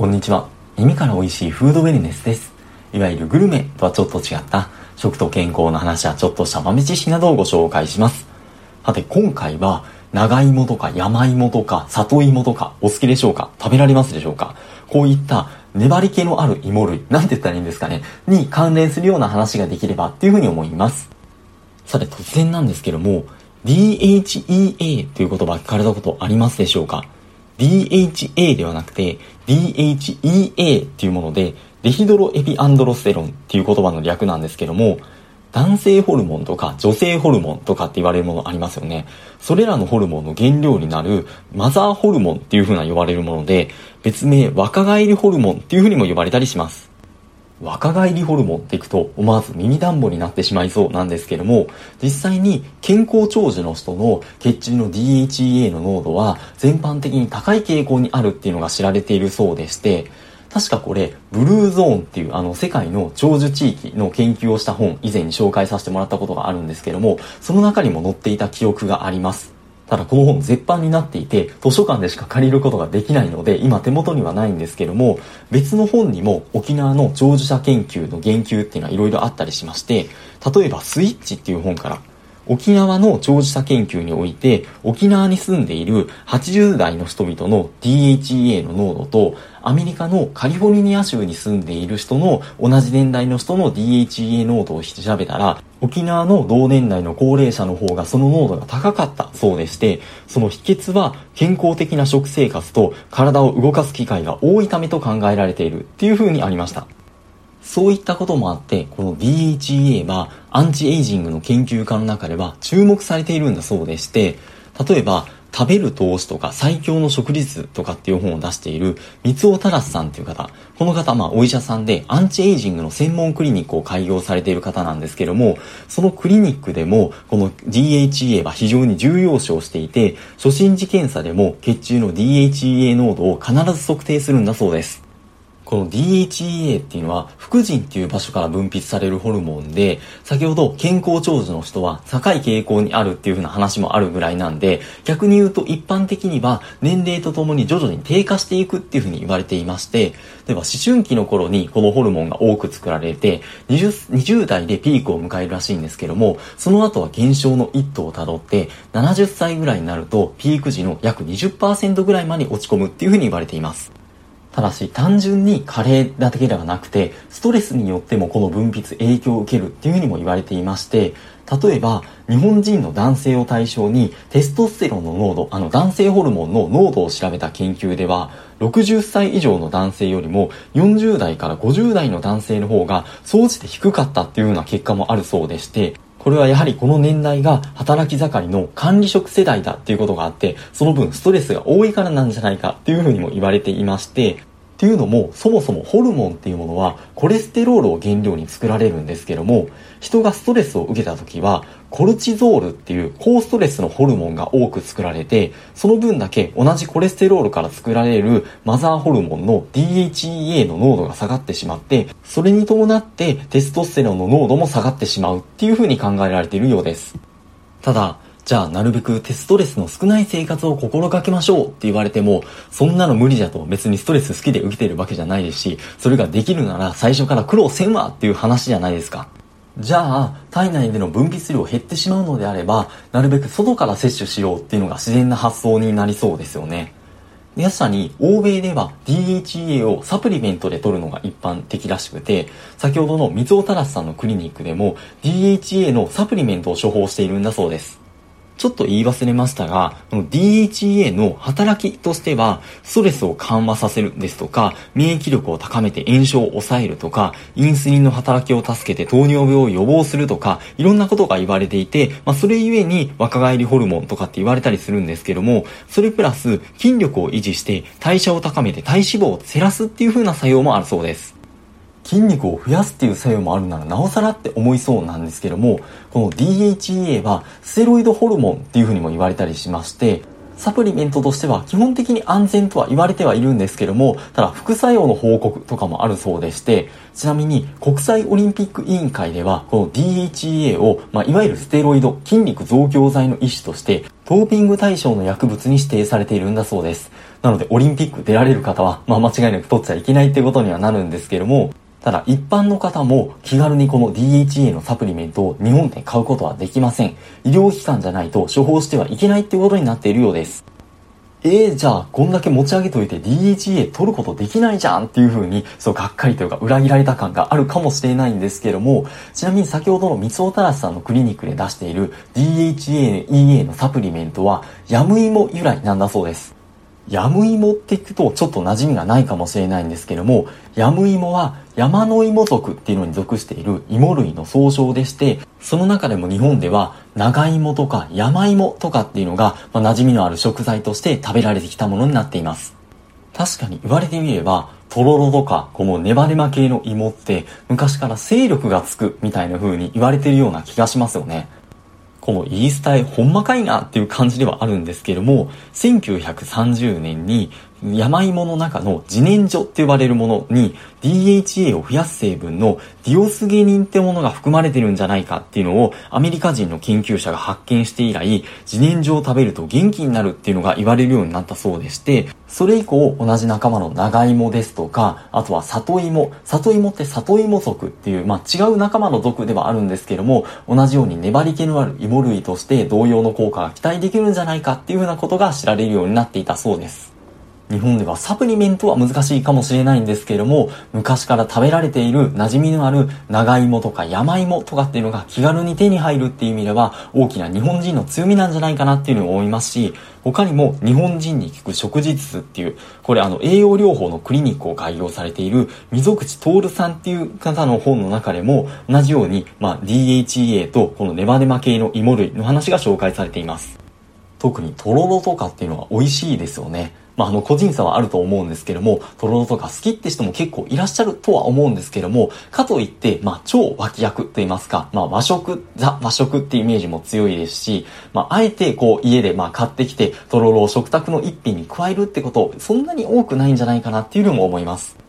こんにちは。耳から美味しいフードウェルネスです。いわゆるグルメとはちょっと違った食と健康の話やちょっとした豆知識などをご紹介します。さて今回は長芋とか山芋とか里芋とかお好きでしょうか？食べられますでしょうか？こういった粘り気のある芋類、なんて言ったらいいんですかね？に関連するような話ができればっていうふうに思います。さて突然なんですけども DHEA という言葉聞かれたことありますでしょうか？DHA ではなくて DHEA っていうものでデヒドロエピアンドロステロンっていう言葉の略なんですけども男性ホルモンとか女性ホルモンとかって言われるものありますよね。それらのホルモンの原料になるマザーホルモンっていう風な呼ばれるもので別名若返りホルモンっていう風にも呼ばれたりします。若返りホルモンっていくと思わず耳暖房になってしまいそうなんですけども実際に健康長寿の人の血中の DHEA の濃度は全般的に高い傾向にあるっていうのが知られているそうでして確かこれブルーゾーンっていうあの世界の長寿地域の研究をした本以前に紹介させてもらったことがあるんですけどもその中にも載っていた記憶があります。ただこの本絶版になっていて図書館でしか借りることができないので今手元にはないんですけども別の本にも沖縄の長寿者研究の言及っていうのはいろいろあったりしまして例えばスイッチっていう本から沖縄の長寿者研究において沖縄に住んでいる80代の人々の DHEA の濃度とアメリカのカリフォルニア州に住んでいる人の同じ年代の人の DHEA 濃度を調べたら沖縄の同年代の高齢者の方がその濃度が高かったそうでしてその秘訣は健康的な食生活と体を動かす機会が多いためと考えられているっていう風にありました。そういったこともあって、この DHEA はアンチエイジングの研究家の中では注目されているんだそうでして、例えば、食べる投資とか最強の食事術とかっていう本を出している三尾忠さんっていう方。この方、まあお医者さんでアンチエイジングの専門クリニックを開業されている方なんですけども、そのクリニックでもこの DHEA は非常に重要視をしていて、初心時検査でも血中の DHEA 濃度を必ず測定するんだそうです。この DHEA っていうのは、副腎っていう場所から分泌されるホルモンで、先ほど健康長寿の人は高い傾向にあるっていう風な話もあるぐらいなんで、逆に言うと一般的には年齢とともに徐々に低下していくっていう風に言われていまして、では思春期の頃にこのホルモンが多く作られて20、20代でピークを迎えるらしいんですけども、その後は減少の一途をたどって、70歳ぐらいになるとピーク時の約20%ぐらいまで落ち込むっていう風に言われています。ただし単純に加齢だけではなくてストレスによってもこの分泌影響を受けるっていうふうにも言われていまして例えば日本人の男性を対象にテストステロンの濃度あの男性ホルモンの濃度を調べた研究では60歳以上の男性よりも40代から50代の男性の方が総じて低かったっていうような結果もあるそうでしてこれはやはりこの年代が働き盛りの管理職世代だっていうことがあって、その分ストレスが多いからなんじゃないかっていうふうにも言われていまして、っていうのも、そもそもホルモンっていうものはコレステロールを原料に作られるんですけども、人がストレスを受けた時は、コルチゾールっていう高ストレスのホルモンが多く作られて、その分だけ同じコレステロールから作られるマザーホルモンの DHEA の濃度が下がってしまって、それに伴ってテストステロンの濃度も下がってしまうっていう風に考えられているようです。ただ、じゃあなるべくテストレスの少ない生活を心がけましょうって言われても、そんなの無理だと別にストレス好きで受けてるわけじゃないですし、それができるなら最初から苦労せんわっていう話じゃないですか。じゃあ、体内での分泌量減ってしまうのであれば、なるべく外から摂取しようっていうのが自然な発想になりそうですよね。確かに欧米では DHA をサプリメントで取るのが一般的らしくて、先ほどの水尾忠さんのクリニックでも DHA のサプリメントを処方しているんだそうです。ちょっと言い忘れましたが、この DHEA の働きとしては、ストレスを緩和させるですとか、免疫力を高めて炎症を抑えるとか、インスリンの働きを助けて糖尿病を予防するとか、いろんなことが言われていて、まあ、それゆえに若返りホルモンとかって言われたりするんですけども、それプラス筋力を維持して代謝を高めて体脂肪を減らすっていう風な作用もあるそうです。筋肉を増やすっていう作用もあるならなおさらって思いそうなんですけどもこの DHEA はステロイドホルモンっていうふうにも言われたりしましてサプリメントとしては基本的に安全とは言われてはいるんですけども、ただ副作用の報告とかもあるそうでして、ちなみに国際オリンピック委員会では、この DHEA を、まあ、いわゆるステロイド、筋肉増強剤の一種として、ドーピング対象の薬物に指定されているんだそうです。なので、オリンピック出られる方は、まあ間違いなく取っちゃいけないってことにはなるんですけども、ただ一般の方も気軽にこの DHA のサプリメントを日本で買うことはできません。医療機関じゃないと処方してはいけないってことになっているようです。えー、じゃあ、こんだけ持ち上げといて DHA 取ることできないじゃんっていう風に、そう、がっかりというか裏切られた感があるかもしれないんですけども、ちなみに先ほどの三尾たらしさんのクリニックで出している DHA、EA のサプリメントは、ヤムイモ由来なんだそうです。ヤムイモって聞くとちょっと馴染みがないかもしれないんですけども、ヤムイモは山の芋族っていうのに属している芋類の総称でして、その中でも日本では長芋とか山芋とかっていうのが、まあ、馴染みのある食材として食べられてきたものになっています。確かに言われてみれば、とろろとか、このネバネバ系の芋って昔から勢力がつくみたいな風に言われてるような気がしますよね。この言い伝えほんまかいなっていう感じではあるんですけども、1930年に山芋の中の自然薯って呼ばれるものに DHA を増やす成分のディオスゲニンってものが含まれてるんじゃないかっていうのをアメリカ人の研究者が発見して以来、自然薯を食べると元気になるっていうのが言われるようになったそうでして、それ以降同じ仲間の長芋ですとか、あとは里芋。里芋って里芋族っていう、まあ違う仲間の族ではあるんですけども、同じように粘り気のある芋類として同様の効果が期待できるんじゃないかっていうふうなことが知られるようになっていたそうです。日本ではサプリメントは難しいかもしれないんですけれども、昔から食べられている馴染みのある長芋とか山芋とかっていうのが気軽に手に入るっていう意味では大きな日本人の強みなんじゃないかなっていうのを思いますし、他にも日本人に効く食事術っていう、これあの栄養療法のクリニックを開業されている溝口徹さんっていう方の本の中でも同じように、まあ、DHEA とこのネバネバ系の芋類の話が紹介されています。特にとろろとかっていうのは美味しいですよね。まあ、あの、個人差はあると思うんですけども、とろろとか好きって人も結構いらっしゃるとは思うんですけども、かといって、まあ、超脇役と言いますか、まあ、和食、ザ和食ってイメージも強いですし、まあ、あえてこう、家でまあ、買ってきて、とろろを食卓の一品に加えるってこと、そんなに多くないんじゃないかなっていうのも思います。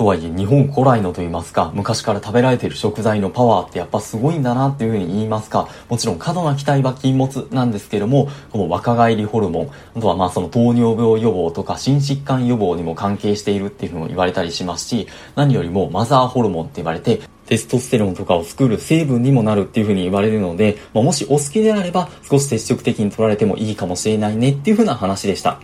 とはいえ日本古来のと言いますか、昔から食べられている食材のパワーってやっぱすごいんだなっていうふうに言いますか、もちろん過度な期待は禁物なんですけども、この若返りホルモン、あとはまあその糖尿病予防とか心疾患予防にも関係しているっていうふうに言われたりしますし、何よりもマザーホルモンって言われて、テストステロンとかを作る成分にもなるっていう風に言われるので、まあ、もしお好きであれば少し積極的に取られてもいいかもしれないねっていう風な話でした。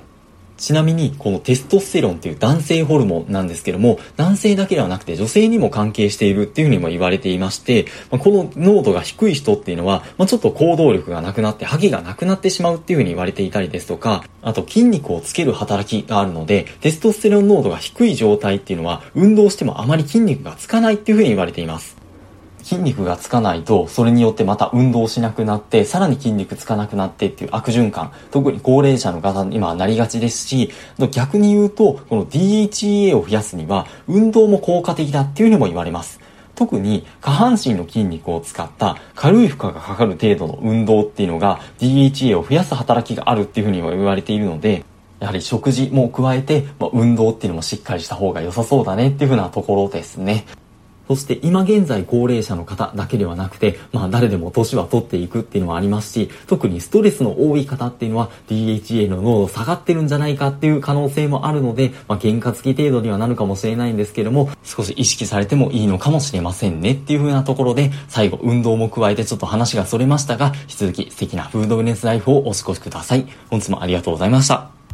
ちなみに、このテストステロンっていう男性ホルモンなんですけども、男性だけではなくて女性にも関係しているっていうふうにも言われていまして、ま、この濃度が低い人っていうのは、ま、ちょっと行動力がなくなって、ハゲがなくなってしまうっていうふうに言われていたりですとか、あと筋肉をつける働きがあるので、テストステロン濃度が低い状態っていうのは、運動してもあまり筋肉がつかないっていうふうに言われています。筋肉がつかないと、それによってまた運動しなくなって、さらに筋肉つかなくなってっていう悪循環、特に高齢者の方に今はなりがちですし、逆に言うと、この DHEA を増やすには、運動も効果的だっていうふうにも言われます。特に下半身の筋肉を使った軽い負荷がかかる程度の運動っていうのが DHA を増やす働きがあるっていうふうにも言われているので、やはり食事も加えて、まあ、運動っていうのもしっかりした方が良さそうだねっていうふうなところですね。そして今現在高齢者の方だけではなくて、まあ誰でも年は取っていくっていうのはありますし、特にストレスの多い方っていうのは DHA の濃度下がってるんじゃないかっていう可能性もあるので、まあ原価付き程度にはなるかもしれないんですけども、少し意識されてもいいのかもしれませんねっていう風なところで、最後運動も加えてちょっと話が逸れましたが、引き続き素敵なフードウネスライフをお過ごしください。本日もありがとうございました。